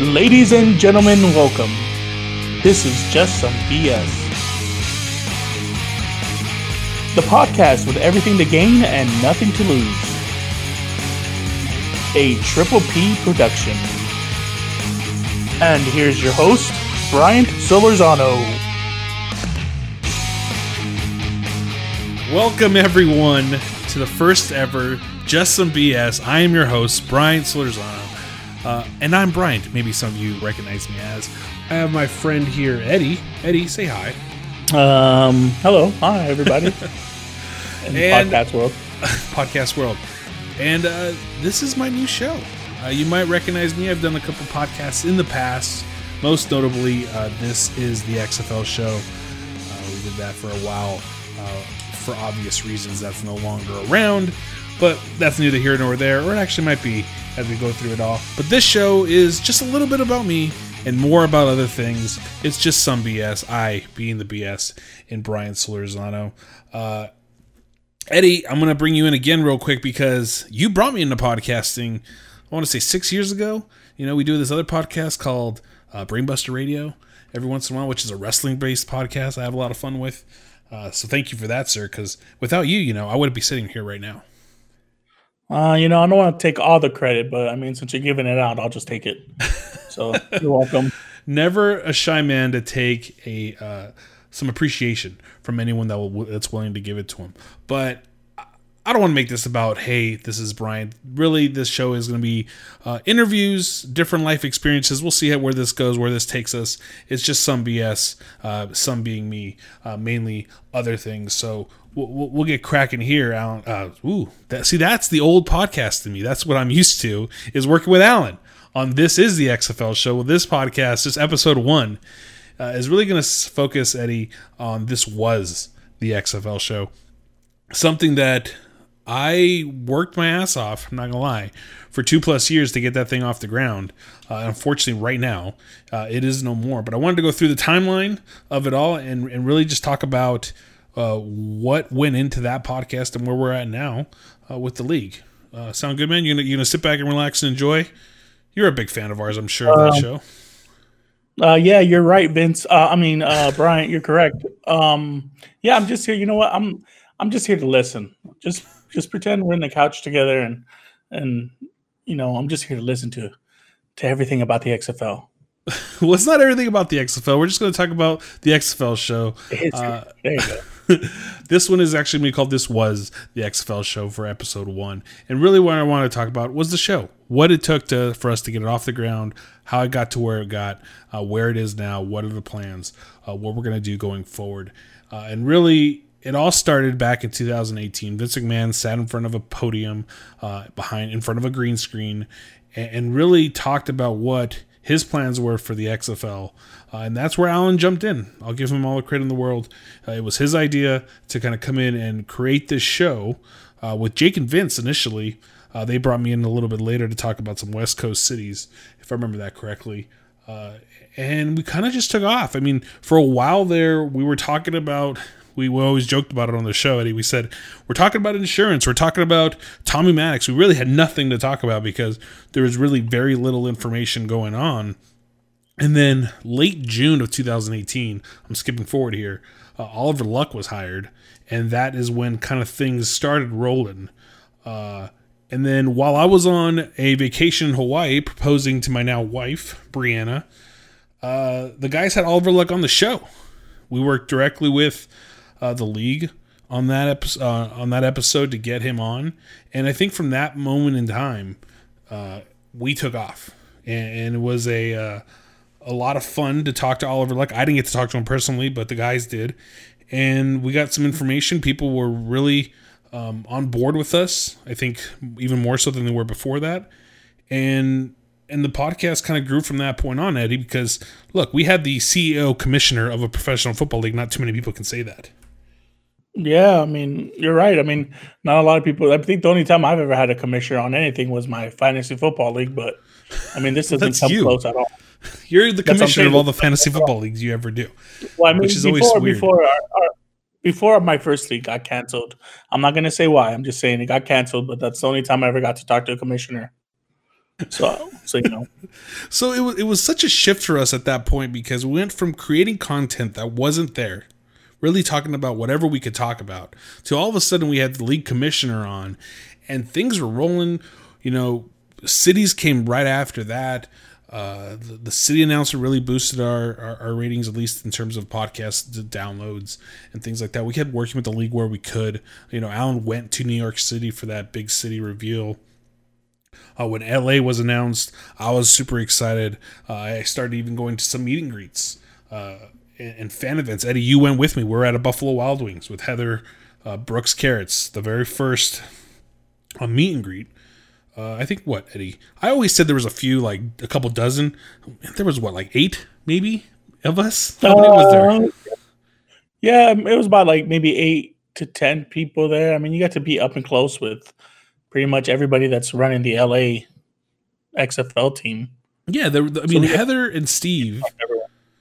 Ladies and gentlemen, welcome. This is Just Some BS. The podcast with everything to gain and nothing to lose. A Triple P production. And here's your host, Bryant Solorzano. Welcome, everyone, to the first ever Just Some BS. I am your host, Bryant Solorzano. Uh, and I'm Bryant. Maybe some of you recognize me as. I have my friend here, Eddie. Eddie, say hi. Um, hello. Hi, everybody. In And- podcast world. Podcast World. And uh, this is my new show. Uh, you might recognize me. I've done a couple podcasts in the past. Most notably, uh, this is the XFL show. Uh, we did that for a while. Uh, for obvious reasons, that's no longer around. But that's neither here nor there, or it actually might be as we go through it all. But this show is just a little bit about me and more about other things. It's just some BS. I being the BS in Brian Solorzano. Uh, Eddie, I'm going to bring you in again real quick because you brought me into podcasting, I want to say six years ago. You know, we do this other podcast called uh, Brainbuster Radio every once in a while, which is a wrestling based podcast I have a lot of fun with. Uh, so thank you for that, sir, because without you, you know, I wouldn't be sitting here right now. Uh, you know, I don't want to take all the credit, but I mean, since you're giving it out, I'll just take it. So you're welcome. Never a shy man to take a uh, some appreciation from anyone that will that's willing to give it to him. But I- don't want to make this about hey, this is Brian. Really, this show is going to be uh, interviews, different life experiences. We'll see how, where this goes, where this takes us. It's just some BS, uh, some being me, uh, mainly other things. So we'll, we'll get cracking here, Alan. Uh, ooh, that, see, that's the old podcast to me. That's what I'm used to is working with Alan on this is the XFL show. Well, this podcast, this episode one, uh, is really going to focus Eddie on this was the XFL show, something that I worked my ass off. I'm not gonna lie, for two plus years to get that thing off the ground. Uh, unfortunately, right now, uh, it is no more. But I wanted to go through the timeline of it all and, and really just talk about uh, what went into that podcast and where we're at now uh, with the league. Uh, sound good, man? You gonna you gonna sit back and relax and enjoy? You're a big fan of ours, I'm sure, of that Um, show. Uh, yeah, you're right, Vince. Uh, I mean, uh, Bryant, you're correct. Um, yeah, I'm just here. You know what? I'm I'm just here to listen. Just just pretend we're in the couch together, and and you know, I'm just here to listen to to everything about the XFL. Well, it's not everything about the XFL. We're just going to talk about the XFL show. Uh, there you go. this one is actually be called This Was the XFL Show for episode one. And really, what I want to talk about was the show. What it took to for us to get it off the ground, how it got to where it got, uh, where it is now, what are the plans, uh, what we're going to do going forward. Uh, and really, it all started back in 2018. Vince McMahon sat in front of a podium uh, behind, in front of a green screen, and, and really talked about what his plans were for the XFL. Uh, and that's where Alan jumped in. I'll give him all the credit in the world. Uh, it was his idea to kind of come in and create this show uh, with Jake and Vince initially. Uh, they brought me in a little bit later to talk about some West Coast cities, if I remember that correctly. Uh, and we kind of just took off. I mean, for a while there, we were talking about. We, always joked about it on the show, Eddie. We said we're talking about insurance. We're talking about Tommy Maddox. We really had nothing to talk about because there was really very little information going on. And then late June of 2018, I'm skipping forward here, uh, Oliver Luck was hired. And that is when kind of things started rolling. Uh, and then while I was on a vacation in Hawaii proposing to my now wife, Brianna, uh, the guys had Oliver Luck on the show. We worked directly with uh, the league on that episode, uh, on that episode to get him on. And I think from that moment in time, uh, we took off. And, and it was a uh, a lot of fun to talk to Oliver Luck. I didn't get to talk to him personally, but the guys did, and we got some information. People were really um, on board with us. I think even more so than they were before that, and and the podcast kind of grew from that point on, Eddie. Because look, we had the CEO commissioner of a professional football league. Not too many people can say that. Yeah, I mean, you're right. I mean, not a lot of people. I think the only time I've ever had a commissioner on anything was my fantasy football league. But I mean, this doesn't come you. close at all. You're the commissioner of all the fantasy football leagues you ever do. Well, I mean, Which is before, always weird. before our, our, before my first league got canceled. I'm not going to say why. I'm just saying it got canceled, but that's the only time I ever got to talk to a commissioner. So, so you know, So it was it was such a shift for us at that point because we went from creating content that wasn't there, really talking about whatever we could talk about, to all of a sudden we had the league commissioner on, and things were rolling. You know, cities came right after that. Uh, the, the city announcer really boosted our, our, our ratings, at least in terms of podcast downloads and things like that. We kept working with the league where we could. You know, Alan went to New York City for that big city reveal. Uh, when LA was announced, I was super excited. Uh, I started even going to some meet and greets uh, and, and fan events. Eddie, you went with me. We are at a Buffalo Wild Wings with Heather uh, Brooks Carrots, the very first uh, meet and greet. Uh, I think what Eddie. I always said there was a few, like a couple dozen. There was what, like eight, maybe of us. How many was there? Yeah, it was about like maybe eight to ten people there. I mean, you got to be up and close with pretty much everybody that's running the LA XFL team. Yeah, there, I mean so Heather and Steve.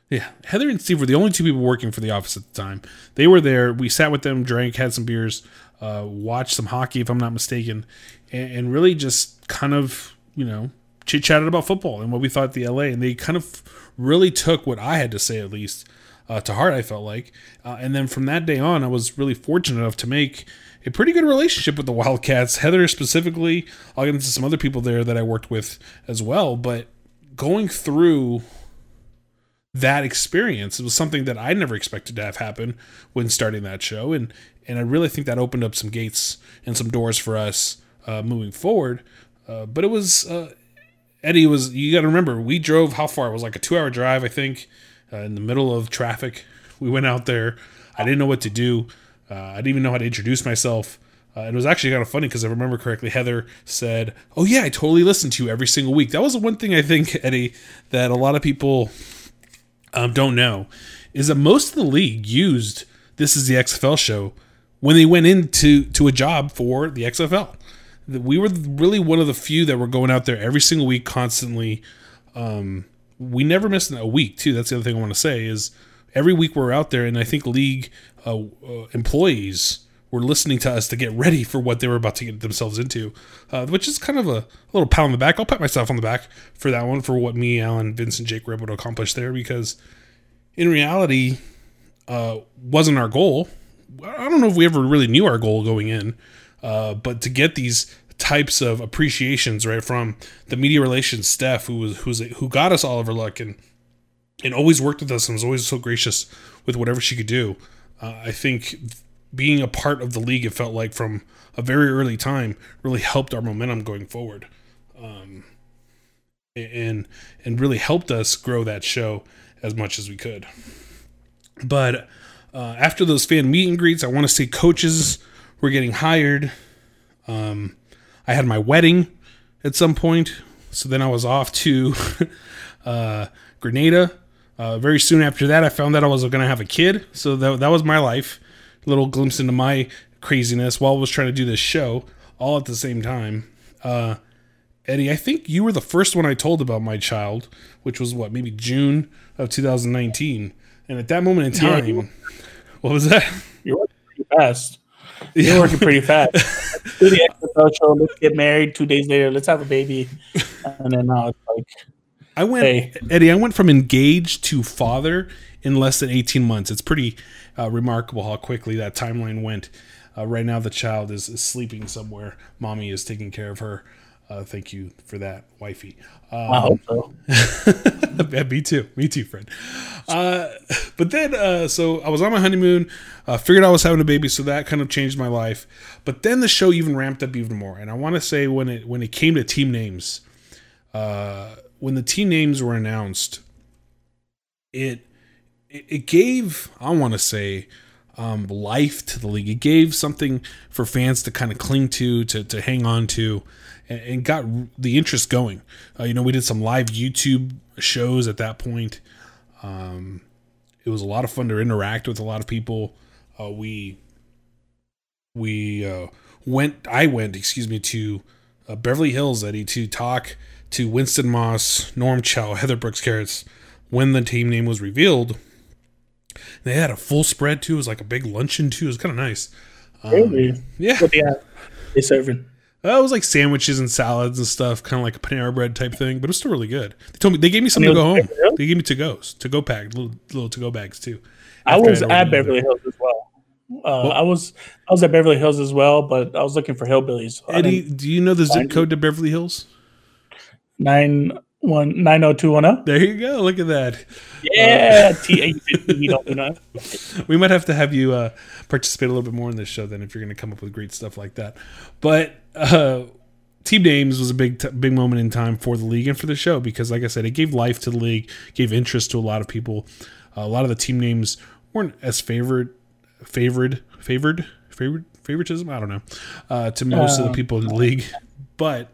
Yeah, Heather and Steve were the only two people working for the office at the time. They were there. We sat with them, drank, had some beers, uh, watched some hockey, if I'm not mistaken, and, and really just kind of you know chit chatted about football and what we thought the LA. And they kind of really took what I had to say at least uh, to heart. I felt like, uh, and then from that day on, I was really fortunate enough to make a pretty good relationship with the Wildcats. Heather specifically, I'll get into some other people there that I worked with as well. But going through that experience, it was something that I never expected to have happen when starting that show, and and I really think that opened up some gates and some doors for us uh, moving forward. Uh, but it was uh, Eddie was you got to remember we drove how far it was like a two hour drive I think uh, in the middle of traffic. We went out there. I didn't know what to do. Uh, I didn't even know how to introduce myself. Uh, it was actually kind of funny because I remember correctly, Heather said, "Oh yeah, I totally listen to you every single week." That was the one thing I think Eddie that a lot of people um, don't know is that most of the league used this is the XFL show when they went into to a job for the XFL. We were really one of the few that were going out there every single week, constantly. Um, we never missed a week too. That's the other thing I want to say is every week we're out there, and I think league uh, uh, employees were listening to us to get ready for what they were about to get themselves into, uh, which is kind of a, a, little pat on the back. I'll pat myself on the back for that one for what me, Alan, Vince, and Jake were able to accomplish there because in reality, uh, wasn't our goal. I don't know if we ever really knew our goal going in, uh, but to get these types of appreciations right from the media relations staff who was who's who got us Oliver Luck and and always worked with us and was always so gracious with whatever she could do. Uh, I think being a part of the league, it felt like from a very early time, really helped our momentum going forward, um, and and really helped us grow that show as much as we could. But uh, after those fan meet and greets, I want to say coaches were getting hired. Um, I had my wedding at some point, so then I was off to uh, Grenada uh, very soon after that, I found that I was going to have a kid. So that, that was my life. Little glimpse into my craziness while I was trying to do this show all at the same time. Uh, Eddie, I think you were the first one I told about my child, which was what, maybe June of 2019. And at that moment in time, yeah, what was that? You're working pretty fast. You're yeah. working pretty fast. do the XFL show, let's get married. Two days later, let's have a baby. And then now it's like, I went, hey. Eddie. I went from engaged to father in less than eighteen months. It's pretty uh, remarkable how quickly that timeline went. Uh, right now, the child is, is, sleeping somewhere. Mommy is taking care of her. Uh, thank you for that, wifey. Um, I hope so. yeah, me too. Me too, friend. Uh, but then, uh, so I was on my honeymoon. Uh, figured I was having a baby, so that kind of changed my life. But then the show even ramped up even more. And I want to say when it when it came to team names, uh, when the team names were announced, it it gave I want to say um, life to the league. It gave something for fans to kind of cling to, to to hang on to, and, and got the interest going. Uh, you know, we did some live YouTube shows at that point. Um, it was a lot of fun to interact with a lot of people. Uh, we we uh, went. I went. Excuse me to uh, Beverly Hills, Eddie, to talk to Winston Moss, Norm Chow, Heather Brooks Carrots when the team name was revealed. They had a full spread too. It was like a big luncheon too. It was kind of nice. Um, really? Yeah. What they, they serving? Uh, it was like sandwiches and salads and stuff, kind of like a Panera bread type thing, but it was still really good. They told me they gave me something to go home. They gave me to goes, to go bag, little little to go bags too. I was at Beverly Hills as well. Uh, well, I was I was at Beverly Hills as well, but I was looking for hillbillies. Eddie, do you know the zip code to Beverly Hills? Nine one nine zero two one zero. There you go. Look at that. Yeah, uh, T We might have to have you uh, participate a little bit more in this show then, if you're going to come up with great stuff like that. But uh, team names was a big t- big moment in time for the league and for the show because, like I said, it gave life to the league, gave interest to a lot of people. Uh, a lot of the team names weren't as favored, favored, favored, favored, favoritism. I don't know uh, to most of the people in the league, but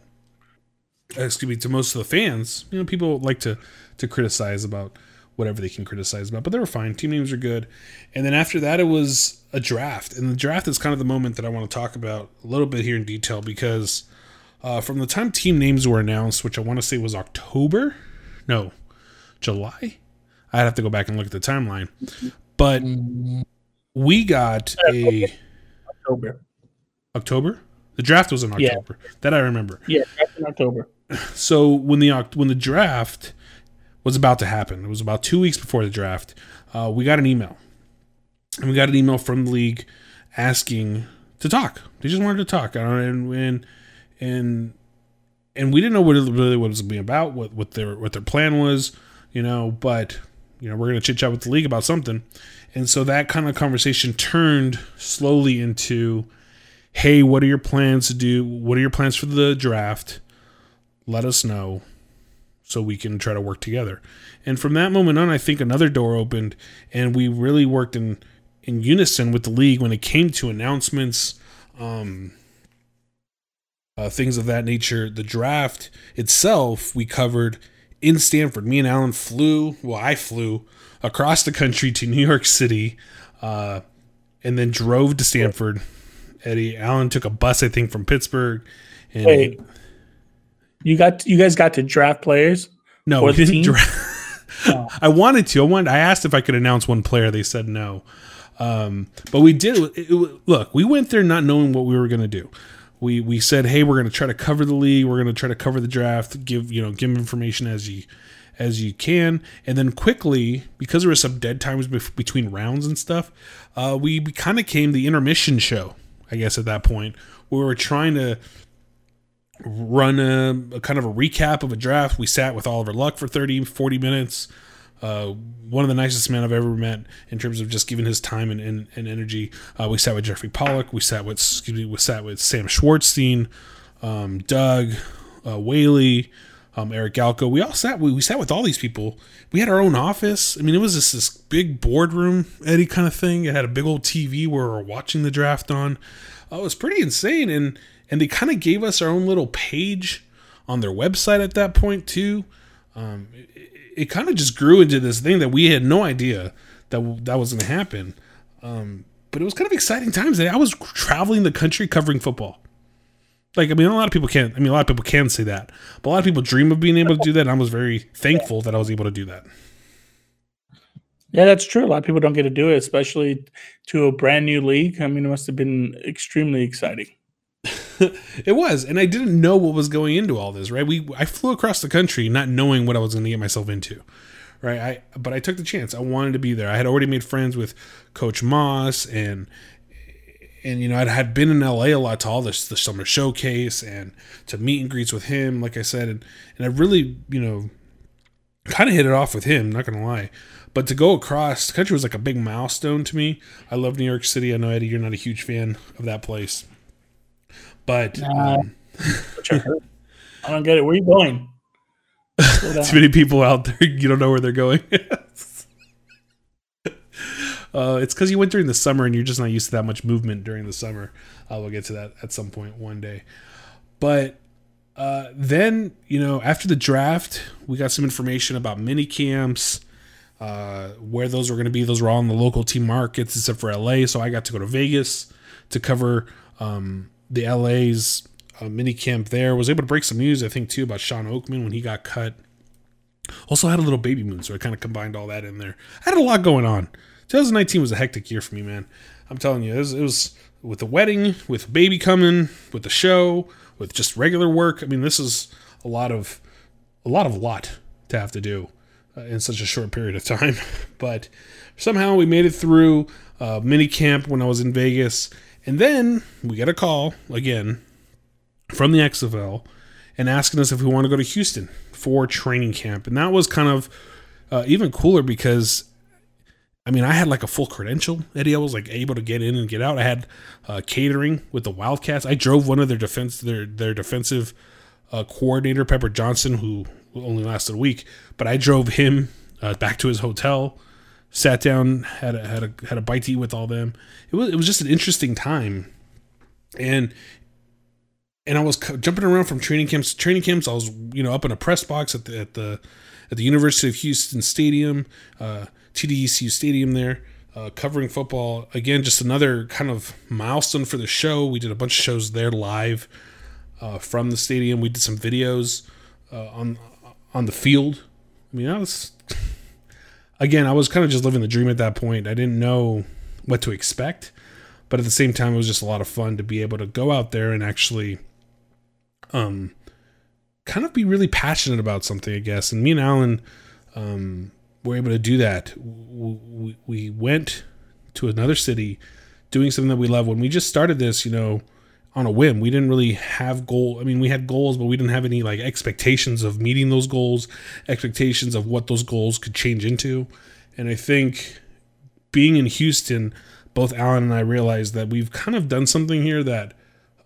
excuse me, to most of the fans, you know, people like to to criticize about whatever they can criticize about, but they were fine. Team names are good. And then after that, it was a draft, and the draft is kind of the moment that I want to talk about a little bit here in detail because uh, from the time team names were announced, which I want to say was October, no, July. I'd have to go back and look at the timeline, but we got a October. October. The draft was in October. Yeah. That I remember. Yeah, in October so when the when the draft was about to happen, it was about two weeks before the draft. Uh, we got an email, and we got an email from the league asking to talk. They just wanted to talk, and and and, and we didn't know what it, really what it was going to be about, what what their what their plan was, you know. But you know, we're going to chit chat with the league about something, and so that kind of conversation turned slowly into, "Hey, what are your plans to do? What are your plans for the draft?" Let us know so we can try to work together. And from that moment on, I think another door opened, and we really worked in in unison with the league when it came to announcements, um, uh, things of that nature. The draft itself, we covered in Stamford. Me and Alan flew. Well, I flew across the country to New York City, uh, and then drove to Stamford. Eddie Alan took a bus, I think, from Pittsburgh. And Wait, you got you guys got to draft players. No, we didn't draft. oh. I wanted to. I wanted. I asked if I could announce one player. They said no. Um, but we did. It, it, look, we went there not knowing what we were going to do. We we said, hey, we're going to try to cover the league. We're going to try to cover the draft. Give you know give information as you as you can, and then quickly because there were some dead times bef- between rounds and stuff, uh, we, we kind of came the intermission show. I guess at that point we were trying to run a, a, kind of a recap of a draft. We sat with Oliver Luck for 30, 40 minutes. Uh, one of the nicest men I've ever met in terms of just giving his time and, and, and energy. Uh, we sat with Jeffrey Pollack. We sat with excuse me, we sat with Sam Schwartzstein, um, Doug, uh, Whaley, um, Eric Galko. We all sat. We, we sat with all these people. We had our own office. I mean, it was just this big boardroom Eddie kind of thing. It had a big old TV where we were watching the draft on. Uh, it was pretty insane and and they kind of gave us our own little page on their website at that point too. Um, it, it kind of just grew into this thing that we had no idea that that was going to happen. Um, but it was kind of exciting times. I was traveling the country covering football. Like I mean, a lot of people can't. I mean, a lot of people can say that, but a lot of people dream of being able to do that. And I was very thankful that I was able to do that. Yeah, that's true. A lot of people don't get to do it, especially to a brand new league. I mean, it must have been extremely exciting. it was, and I didn't know what was going into all this. Right, we I flew across the country not knowing what I was going to get myself into. Right, I but I took the chance. I wanted to be there. I had already made friends with Coach Moss and and you know I had been in LA a lot to all this the summer showcase and to meet and greets with him, like I said, and and I really you know kind of hit it off with him. Not gonna lie, but to go across the country was like a big milestone to me. I love New York City. I know Eddie, you're not a huge fan of that place, but uh, um, I don't get it. Where are you going? Too many people out there. You don't know where they're going. uh, it's because you went during the summer and you're just not used to that much movement during the summer. Uh, we'll get to that at some point one day. But uh, then, you know, after the draft, we got some information about mini camps, uh, where those were going to be. Those were all in the local team markets, except for LA. So I got to go to Vegas to cover um, the LA's uh, mini camp there. Was able to break some news, I think, too, about Shawn Oakman when he got cut. Also had a little baby moon, so I kind of combined all that in there. I had a lot going on. 2019 was a hectic year for me, man. I'm telling you, it was, it was with the wedding, with baby coming, with the show, with just regular work. I mean, this is a lot of a lot of lot to have to do uh, in such a short period of time. but somehow we made it through uh, mini camp when I was in Vegas, and then we get a call again from the XFL and asking us if we want to go to Houston for training camp, and that was kind of uh, even cooler because I mean, I had like a full credential. Eddie, I was like able to get in and get out. I had uh, catering with the Wildcats. I drove one of their defense their their defensive uh, coordinator, Pepper Johnson, who only lasted a week, but I drove him uh, back to his hotel. Sat down, had a, had a had a bite to eat with all them. It was it was just an interesting time, and and I was jumping around from training camps to training camps. I was you know up in a press box at the at the at the University of Houston Stadium. Uh, TDECU Stadium there, uh, covering football. Again, just another kind of milestone for the show. We did a bunch of shows there live uh, from the stadium. We did some videos uh, on on the field. I mean, I was again, I was kind of just living the dream at that point. I didn't know what to expect, but at the same time, it was just a lot of fun to be able to go out there and actually, um, kind of be really passionate about something. I guess. And me and Alan, um, were able to do that. We, we went to another city doing something that we love. When we just started this, you know, on a whim, we didn't really have goal. I mean, we had goals, but we didn't have any like expectations of meeting those goals, expectations of what those goals could change into. And I think being in Houston, both Alan and I realized that we've kind of done something here that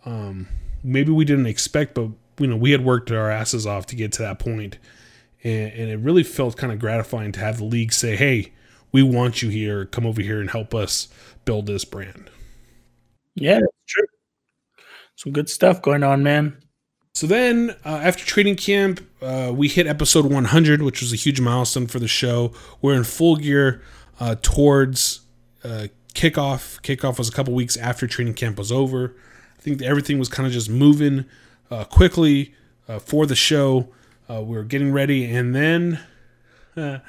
um, maybe we didn't expect, but you know, we had worked our asses off to get to that point and, and it really felt kind of gratifying to have the league say, "Hey, we want you here. Come over here and help us build this brand." Yeah, true. Some good stuff going on, man. So then, uh, after training camp, uh, we hit episode 100, which was a huge milestone for the show. We're in full gear uh, towards uh, kickoff. Kickoff was a couple weeks after training camp was over. I think everything was kind of just moving uh, quickly uh, for the show. We were getting ready, and then the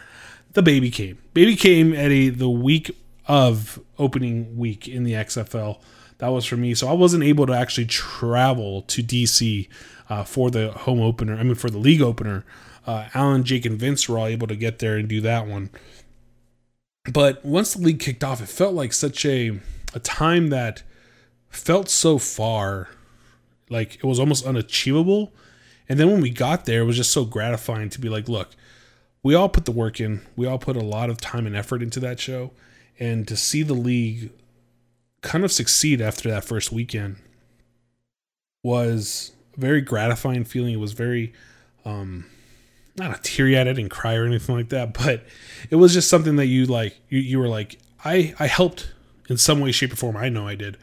baby came. Baby came, Eddie, the week of opening week in the XFL. That was for me. So I wasn't able to actually travel to DC uh, for the home opener. I mean, for the league opener. Uh, Alan, Jake, and Vince were all able to get there and do that one. But once the league kicked off, it felt like such a a time that felt so far, like it was almost unachievable and then when we got there, it was just so gratifying to be like, look, we all put the work in. We all put a lot of time and effort into that show. And to see the league kind of succeed after that first weekend was a very gratifying feeling. It was very, um, not a teary I didn't cry or anything like that, but it was just something that you like, you, you were like, I, I helped in some way, shape, or form. I know I did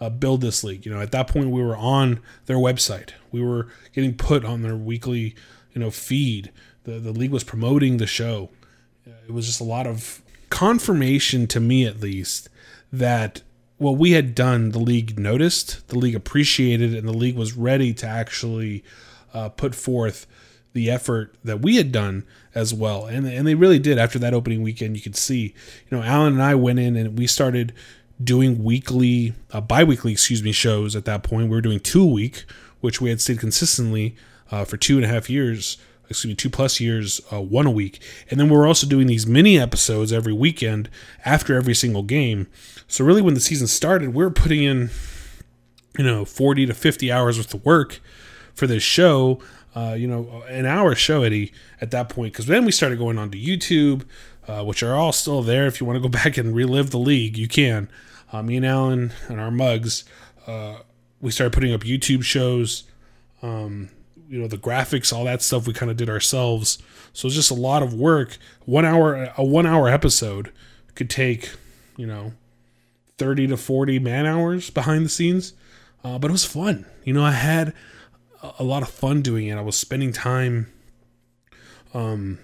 uh, build this league. You know, at that point we were on their website. We were getting put on their weekly, you know, feed. The the league was promoting the show. It was just a lot of confirmation to me, at least, that what we had done, the league noticed, the league appreciated, and the league was ready to actually uh, put forth the effort that we had done as well. And and they really did. After that opening weekend, you could see, you know, Alan and I went in and we started doing weekly, uh, bi-weekly, excuse me, shows at that point. We were doing two week, which we had stayed consistently uh, for two and a half years, excuse me, two plus years, uh, one a week. And then we are also doing these mini episodes every weekend after every single game. So really, when the season started, we were putting in, you know, 40 to 50 hours worth of work for this show. Uh, you know, an hour show at, at that point, because then we started going on to YouTube, uh, which are all still there. If you want to go back and relive the league, you can uh, me and Alan and our mugs, uh, we started putting up YouTube shows. Um, you know, the graphics, all that stuff we kind of did ourselves. So it's just a lot of work. One hour, a one hour episode could take, you know, 30 to 40 man hours behind the scenes. Uh, but it was fun. You know, I had a lot of fun doing it. I was spending time um,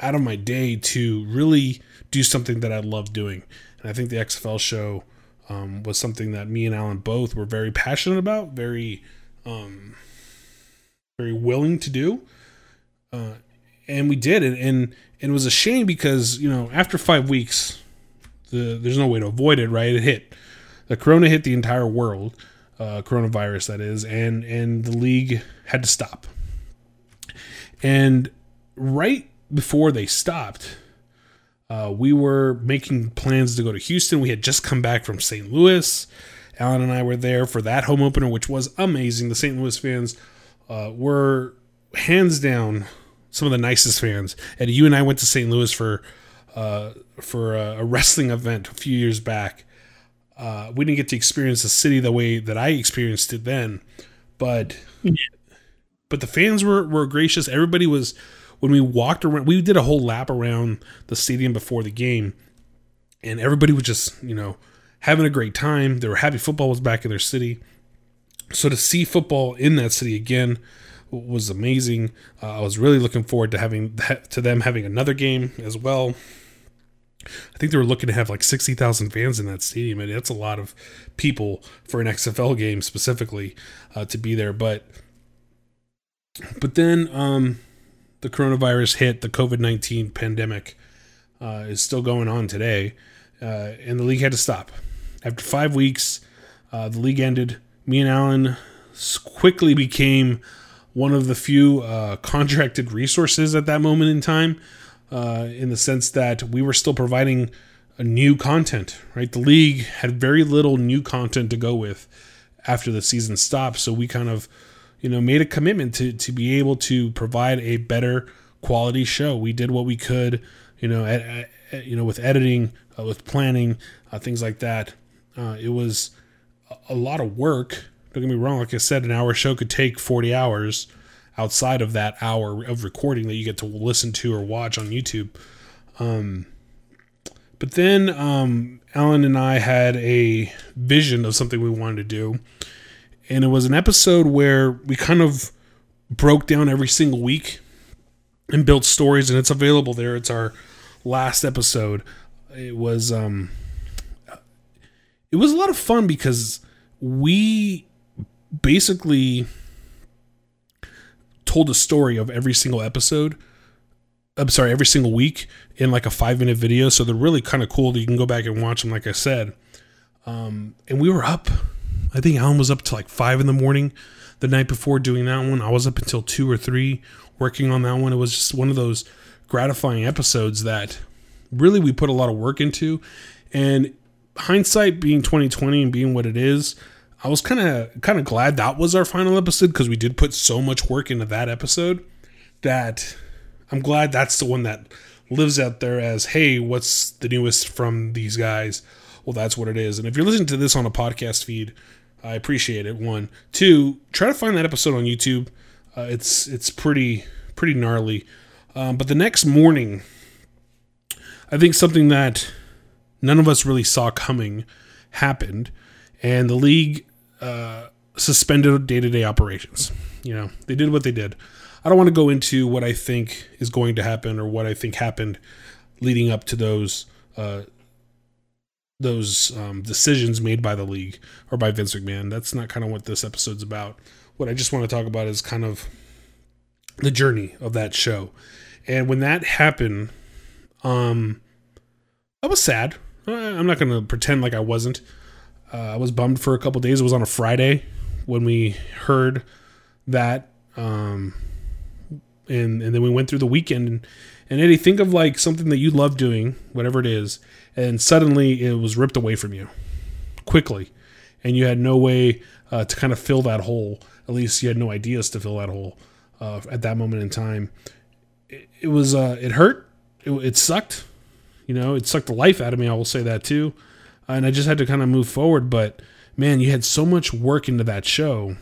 out of my day to really do something that I love doing. And I think the XFL show um, was something that me and Alan both were very passionate about, very, um, very willing to do. Uh, and we did it. And, and it was a shame because, you know, after five weeks, the, there's no way to avoid it, right? It hit. The corona hit the entire world. uh, coronavirus that is, and and the league had to stop. And right before they stopped, uh, we were making plans to go to Houston. We had just come back from St. Louis. Alan and I were there for that home opener, which was amazing. The St. Louis fans uh, were hands down some of the nicest fans. And you and I went to St. Louis for uh, for a, a, wrestling event a few years back. Uh, we didn't get to experience the city the way that I experienced it then, but but the fans were were gracious. Everybody was when we walked around. We did a whole lap around the stadium before the game, and everybody was just you know having a great time. They were happy football was back in their city. So to see football in that city again was amazing. Uh, I was really looking forward to having to them having another game as well. I think they were looking to have like 60,000 fans in that stadium, and that's a lot of people for an XFL game specifically uh, to be there. But but then um, the coronavirus hit, the COVID 19 pandemic uh, is still going on today, uh, and the league had to stop. After five weeks, uh, the league ended. Me and Alan quickly became one of the few uh, contracted resources at that moment in time uh, in the sense that we were still providing new content, right? The league had very little new content to go with after the season stopped, so we kind of, you know, made a commitment to to be able to provide a better quality show. We did what we could, you know, at, at, you know, with editing, uh, with planning, uh, things like that. Uh, it was a lot of work. Don't get me wrong. Like I said, an hour show could take forty hours outside of that hour of recording that you get to listen to or watch on YouTube. Um, but then um, Alan and I had a vision of something we wanted to do. And it was an episode where we kind of broke down every single week and built stories, and it's available there. It's our last episode. It was um, it was a lot of fun because we basically told a story of every single episode. I'm sorry, every single week in like a five minute video. So they're really kind of cool. You can go back and watch them, like I said. Um, and we were up. I think Alan was up to like five in the morning the night before doing that one. I was up until two or three working on that one. It was just one of those gratifying episodes that really we put a lot of work into. And hindsight being 2020 and being what it is, I was kind of kind of glad that was our final episode because we did put so much work into that episode that I'm glad that's the one that lives out there as hey, what's the newest from these guys? Well, that's what it is. And if you're listening to this on a podcast feed, I appreciate it. One, two, try to find that episode on YouTube. Uh, it's it's pretty pretty gnarly. Um, but the next morning, I think something that none of us really saw coming happened and the league uh, suspended day to day operations. You know, they did what they did. I don't want to go into what I think is going to happen or what I think happened leading up to those uh, those um, decisions made by the league or by Vince McMahon. That's not kind of what this episode's about. What I just want to talk about is kind of the journey of that show. And when that happened, um, I was sad. I'm not going to pretend like I wasn't. Uh, I was bummed for a couple days. It was on a Friday when we heard that, um, and and then we went through the weekend. And, and Eddie, think of like something that you love doing, whatever it is, and suddenly it was ripped away from you quickly, and you had no way uh, to kind of fill that hole. At least you had no ideas to fill that hole uh, at that moment in time. It, it was uh, it hurt. It, it sucked. You know, it sucked the life out of me. I will say that too and I just had to kind of move forward. But man, you had so much work into that show,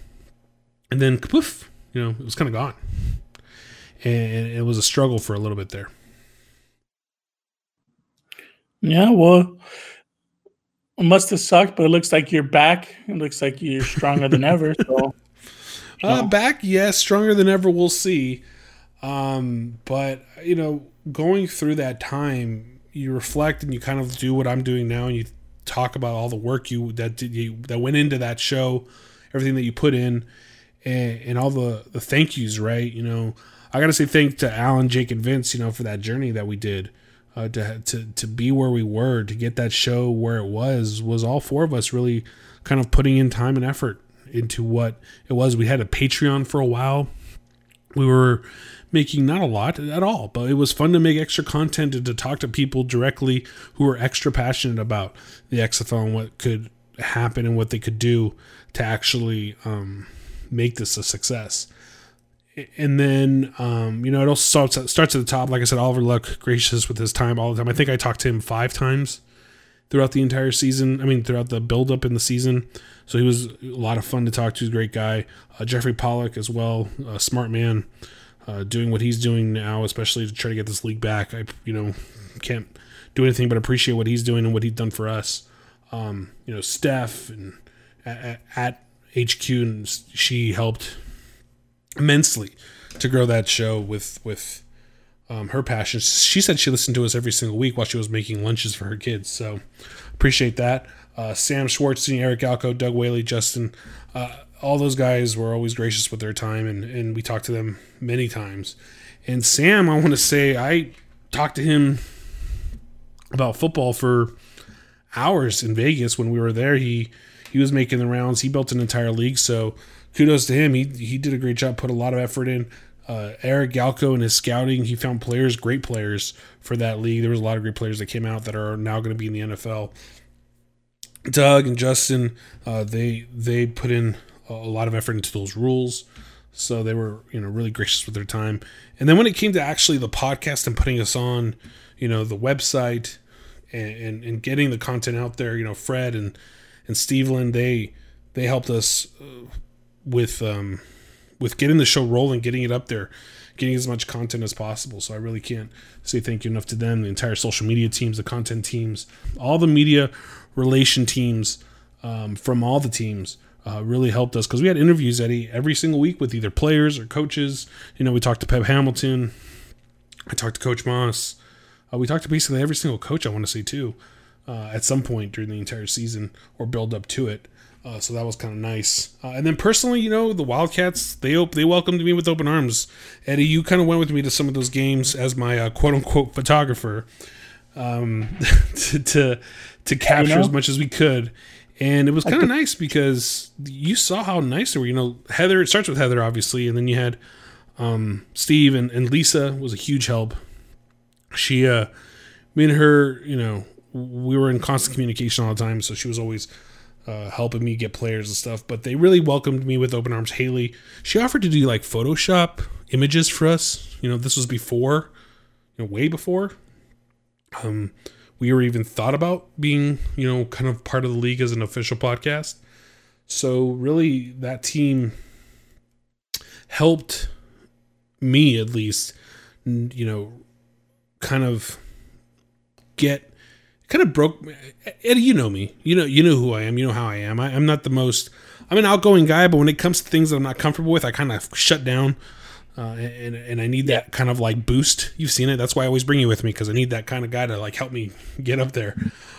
and then poof, you know, it was kind of gone, and it was a struggle for a little bit there. Yeah, well, it must have sucked, but it looks like you're back. It looks like you're stronger than ever. So, uh, back, yes, stronger than ever. We'll see. Um, but you know, going through that time, you reflect and you kind of do what I'm doing now, and you talk about all the work you that you that went into that show, everything that you put in, and, and all the the thank yous. Right, you know, I got to say thank to Alan, Jake, and Vince. You know, for that journey that we did. Uh, to, to to be where we were to get that show where it was was all four of us really kind of putting in time and effort into what it was. We had a Patreon for a while. We were making not a lot at all, but it was fun to make extra content and to talk to people directly who were extra passionate about the XFL and what could happen and what they could do to actually um, make this a success. And then, um, you know, it also starts, starts at the top. Like I said, Oliver Luck, gracious with his time all the time. I think I talked to him five times throughout the entire season. I mean, throughout the build up in the season. So he was a lot of fun to talk to. He's a great guy. Uh, Jeffrey Pollack as well, a smart man, uh, doing what he's doing now, especially to try to get this league back. I, you know, can't do anything but appreciate what he's doing and what he's done for us. Um, you know, Steph and at, at HQ, and she helped immensely to grow that show with with um, her passion. She said she listened to us every single week while she was making lunches for her kids. So appreciate that. Uh, Sam Schwartz, Eric Alco, Doug Whaley, Justin, uh, all those guys were always gracious with their time, and, and we talked to them many times. And Sam, I want to say, I talked to him about football for hours in Vegas when we were there. He he was making the rounds. He built an entire league, so kudos to him. He he did a great job, put a lot of effort in. Uh, Eric Galko and his scouting, he found players, great players for that league. There was a lot of great players that came out that are now going to be in the NFL. Doug and Justin, uh, they they put in a lot of effort into those rules, so they were you know really gracious with their time. And then when it came to actually the podcast and putting us on, you know, the website and and, and getting the content out there, you know, Fred and and Steveland, they they helped us uh, with um, with getting the show rolling, getting it up there, getting as much content as possible. So I really can't say thank you enough to them, the entire social media teams, the content teams, all the media relation teams um, from all the teams. Uh, really helped us because we had interviews Eddie every single week with either players or coaches. You know, we talked to Pep Hamilton, I talked to Coach Moss. Uh, we talked to basically every single coach I want to say too, uh, at some point during the entire season or build up to it. Uh, so that was kind of nice. Uh, and then personally, you know, the Wildcats they op- they welcomed me with open arms. Eddie, you kind of went with me to some of those games as my uh, quote unquote photographer um, to, to to capture you know? as much as we could. And it was kind of nice because you saw how nice they were. You know, Heather. It starts with Heather, obviously, and then you had um, Steve and, and Lisa was a huge help. She, uh, me and her, you know, we were in constant communication all the time, so she was always uh, helping me get players and stuff. But they really welcomed me with open arms. Haley, she offered to do like Photoshop images for us. You know, this was before, you know, way before. Um, we were even thought about being, you know, kind of part of the league as an official podcast. So really, that team helped me at least, you know, kind of get kind of broke Eddie, you know me. You know you know who I am. You know how I am. I, am not the most I'm an outgoing guy, but when it comes to things that I'm not comfortable with, I kind of shut down. Uh, and and I need that kind of like boost. You've seen it. That's why I always bring you with me because I need that kind of guy to like help me get up there.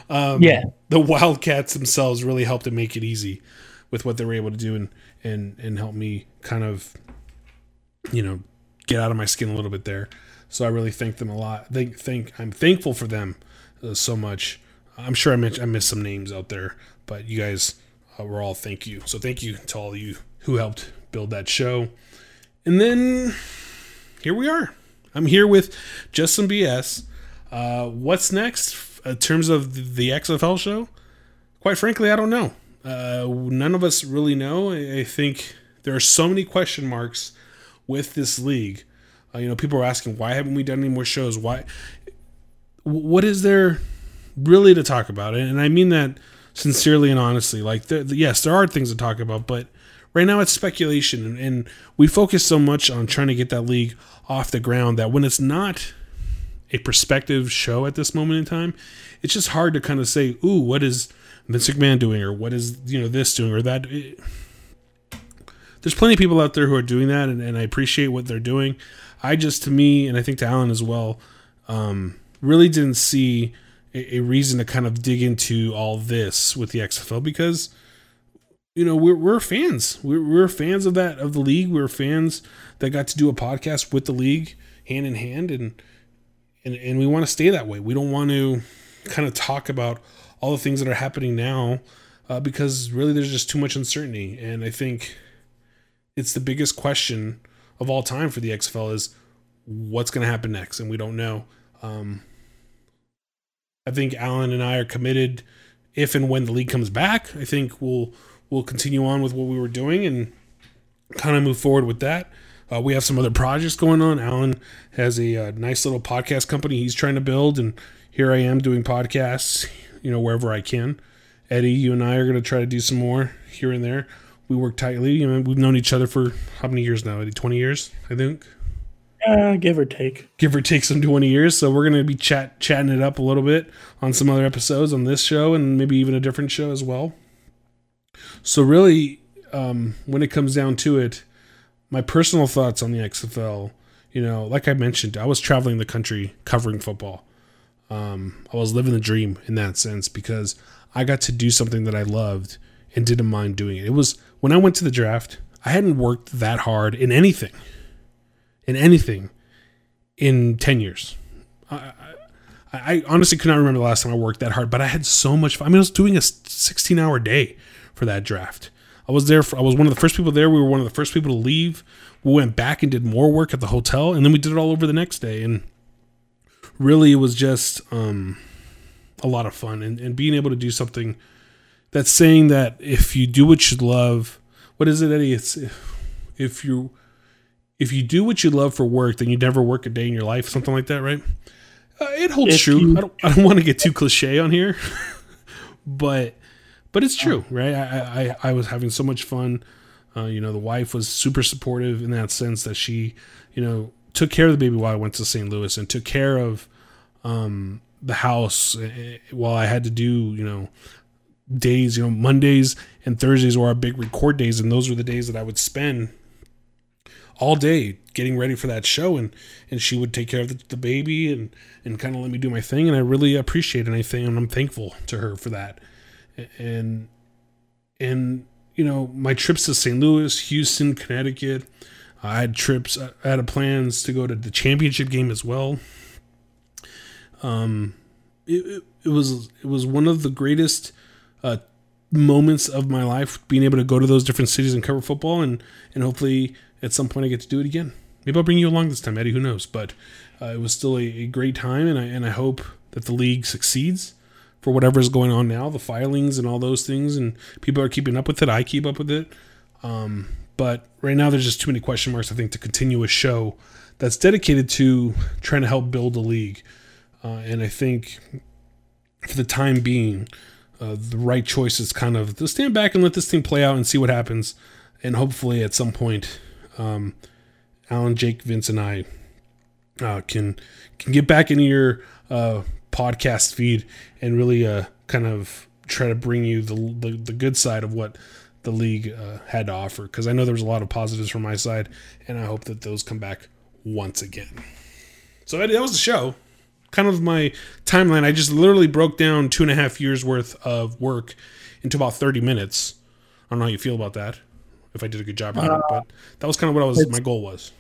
Um, yeah, the Wildcats themselves really helped to make it easy with what they were able to do and and and help me kind of you know get out of my skin a little bit there. So I really thank them a lot. Think think I'm thankful for them so much. I'm sure I, I missed some names out there, but you guys uh, were all thank you. So thank you to all of you who helped build that show. And then here we are. I'm here with just some BS. Uh, what's next in terms of the XFL show? Quite frankly, I don't know. Uh, none of us really know. I think there are so many question marks with this league. Uh, you know, people are asking why haven't we done any more shows? Why what is there really to talk about? And I mean that sincerely and honestly. Like, yes, there are things to talk about, but right now it's speculation, and, and we focus so much on trying to get that league off the ground that when it's not a prospective show at this moment in time, it's just hard to kind of say, "Ooh, what is Vince McMahon doing?" or "What is you know this doing?" or that. It, there's plenty of people out there who are doing that, and, and I appreciate what they're doing. I just, to me, and I think to Alan as well, um, really didn't see a, a, reason to kind of dig into all this with the XFL because you know we're, we're fans. We're, we're fans of that of the league. We're fans that got to do a podcast with the league hand in hand. And and, and we want to stay that way. We don't want to kind of talk about all the things that are happening now uh, because really there's just too much uncertainty. And I think it's the biggest question of all time for the XFL is what's going to happen next, and we don't know. Um, I think Alan and I are committed. If and when the league comes back, I think we'll we'll continue on with what we were doing and kind of move forward with that. Uh, we have some other projects going on. Alan has a, uh, nice little podcast company he's trying to build, and here I am doing podcasts, you know, wherever I can. Eddie, you and I are going to try to do some more here and there. We work tightly. You know, we've known each other for how many years now? Eddie, twenty years, I think. Uh, give or take. Give or take some 20 years. So we're going to be chat chatting it up a little bit on some other episodes on this show and maybe even a different show as well. So really, um, when it comes down to it, my personal thoughts on the XFL, you know, like I mentioned, I was traveling the country covering football. Um, I was living the dream in that sense because I got to do something that I loved and didn't mind doing it. It was when I went to the draft, I hadn't worked that hard in anything, in anything, in 10 years. I, I, I honestly could not remember the last time I worked that hard, but I had so much fun. I mean, I was doing a 16 hour day for that draft. I was there. For, I was one of the first people there. We were one of the first people to leave. We went back and did more work at the hotel, and then we did it all over the next day. And really, it was just um, a lot of fun. And, and being able to do something that's saying that if you do what you love, what is it, Eddie? It's if, if you if you do what you love for work, then you never work a day in your life, something like that, right? Uh, it holds if true. You, I don't I don't want to get too cliche on here, but but it's true, right? I, I, I was having so much fun. Uh, you know, the wife was super supportive in that sense that she, you know, took care of the baby while I went to St. Louis and took care of um, the house eh, eh, while I had to do, you know, days, you know, Mondays and Thursdays were our big record days. And those were the days that I would spend all day getting ready for that show and and she would take care of the, the baby and and kind of let me do my thing and I really appreciate anything and I'm thankful to her for that and and you know my trips to St. Louis, Houston, Connecticut. I had trips. I had plans to go to the championship game as well. Um, it, it, was it was one of the greatest uh, moments of my life being able to go to those different cities and cover football, and and hopefully at some point I get to do it again. Maybe I'll bring you along this time, Eddie. Who knows? But uh, it was still a, a, great time, and I and I hope that the league succeeds for whatever is going on now, the filings and all those things, and people are keeping up with it. I keep up with it. Um, but right now, there's just too many question marks, I think, to continue a show that's dedicated to trying to help build a league. Uh, and I think for the time being, uh, the right choice is kind of to stand back and let this thing play out and see what happens. And hopefully, at some point, um, Alan, Jake, Vince, and I uh, can can get back into your uh, podcast feed and really uh, kind of try to bring you the, the, the good side of what the league uh, had to offer because I know there was a lot of positives from my side, and I hope that those come back once again. So that, that was the show. Kind of my timeline. I just literally broke down two and a half years worth of work into about 30 minutes. I don't know how you feel about that. If I did a good job, or uh, but that was kind of what I was. My goal was.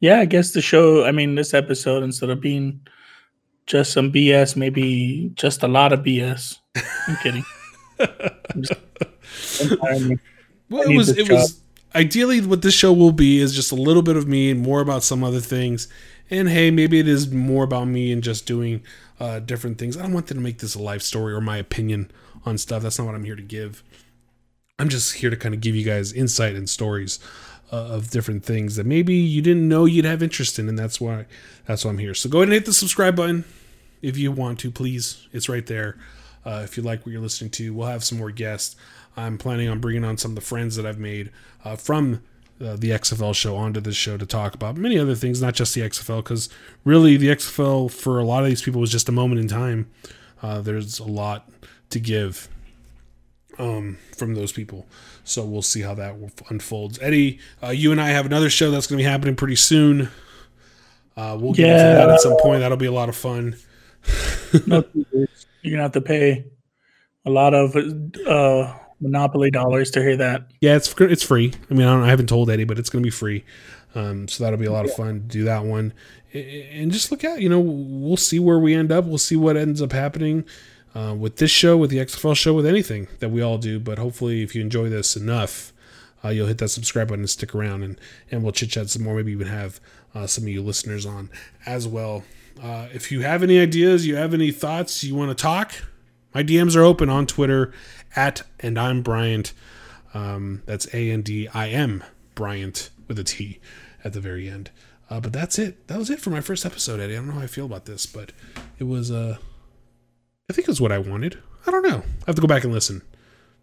Yeah, I guess the show. I mean, this episode instead of being just some BS, maybe just a lot of BS. I'm kidding. well, it was it job. was ideally what this show will be is just a little bit of me and more about some other things. And hey, maybe it is more about me and just doing uh, different things. I don't want them to make this a life story or my opinion on stuff. That's not what I'm here to give. I'm just here to kind of give you guys insight and stories uh, of different things that maybe you didn't know you'd have interest in, and that's why that's why I'm here. So go ahead and hit the subscribe button if you want to, please. It's right there. Uh, if you like what you're listening to, we'll have some more guests. I'm planning on bringing on some of the friends that I've made uh, from uh, the XFL show onto this show to talk about many other things, not just the XFL, because really the XFL for a lot of these people was just a moment in time. Uh, there's a lot to give um, from those people. So we'll see how that unfolds. Eddie, uh, you and I have another show that's going to be happening pretty soon. Uh, we'll get yeah. into that at some point. That'll be a lot of fun. no, you're gonna have to pay a lot of uh, monopoly dollars to hear that. Yeah, it's it's free. I mean, I, I haven't told Eddie, but it's gonna be free. Um, so that'll be a lot of fun to do that one, and just look out. you know we'll see where we end up. We'll see what ends up happening. Uh, with this show, with the XFL show, with anything that we all do. But hopefully, if you enjoy this enough, uh, you'll hit that subscribe button and stick around, and, and we'll chit chat some more. Maybe even have uh, some of you listeners on as well. Uh, if you have any ideas, you have any thoughts, you want to talk, my DMs are open on Twitter at and I'm Bryant. Um, that's A N D I M Bryant with a T at the very end. Uh, but that's it. That was it for my first episode, Eddie. I don't know how I feel about this, but it was. Uh, I think it was what I wanted. I don't know. I have to go back and listen.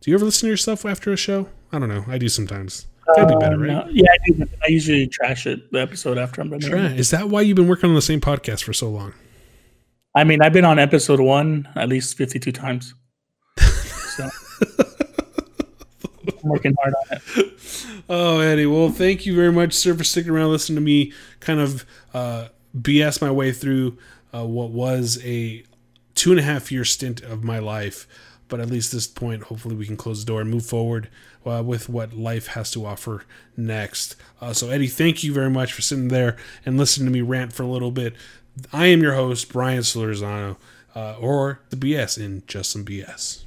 Do you ever listen to yourself after a show? I don't know. I do sometimes. That'd be better, Uh, right? no- yeah, I, do, I usually trash it the episode after I'm done. Try. Is that why you've been working on the same podcast for so long? I mean, I've been on episode one at least 52 times. So I'm working hard on it. Oh, Eddie. Well, thank you very much, sir, for sticking around, listening to me kind of uh, BS my way through uh, what was a two and a half year stint of my life. But at least this point, hopefully, we can close the door and move forward uh, with what life has to offer next. Uh, so, Eddie, thank you very much for sitting there and listening to me rant for a little bit. I am your host, Brian Solorzano, uh, or the BS in Just Some BS.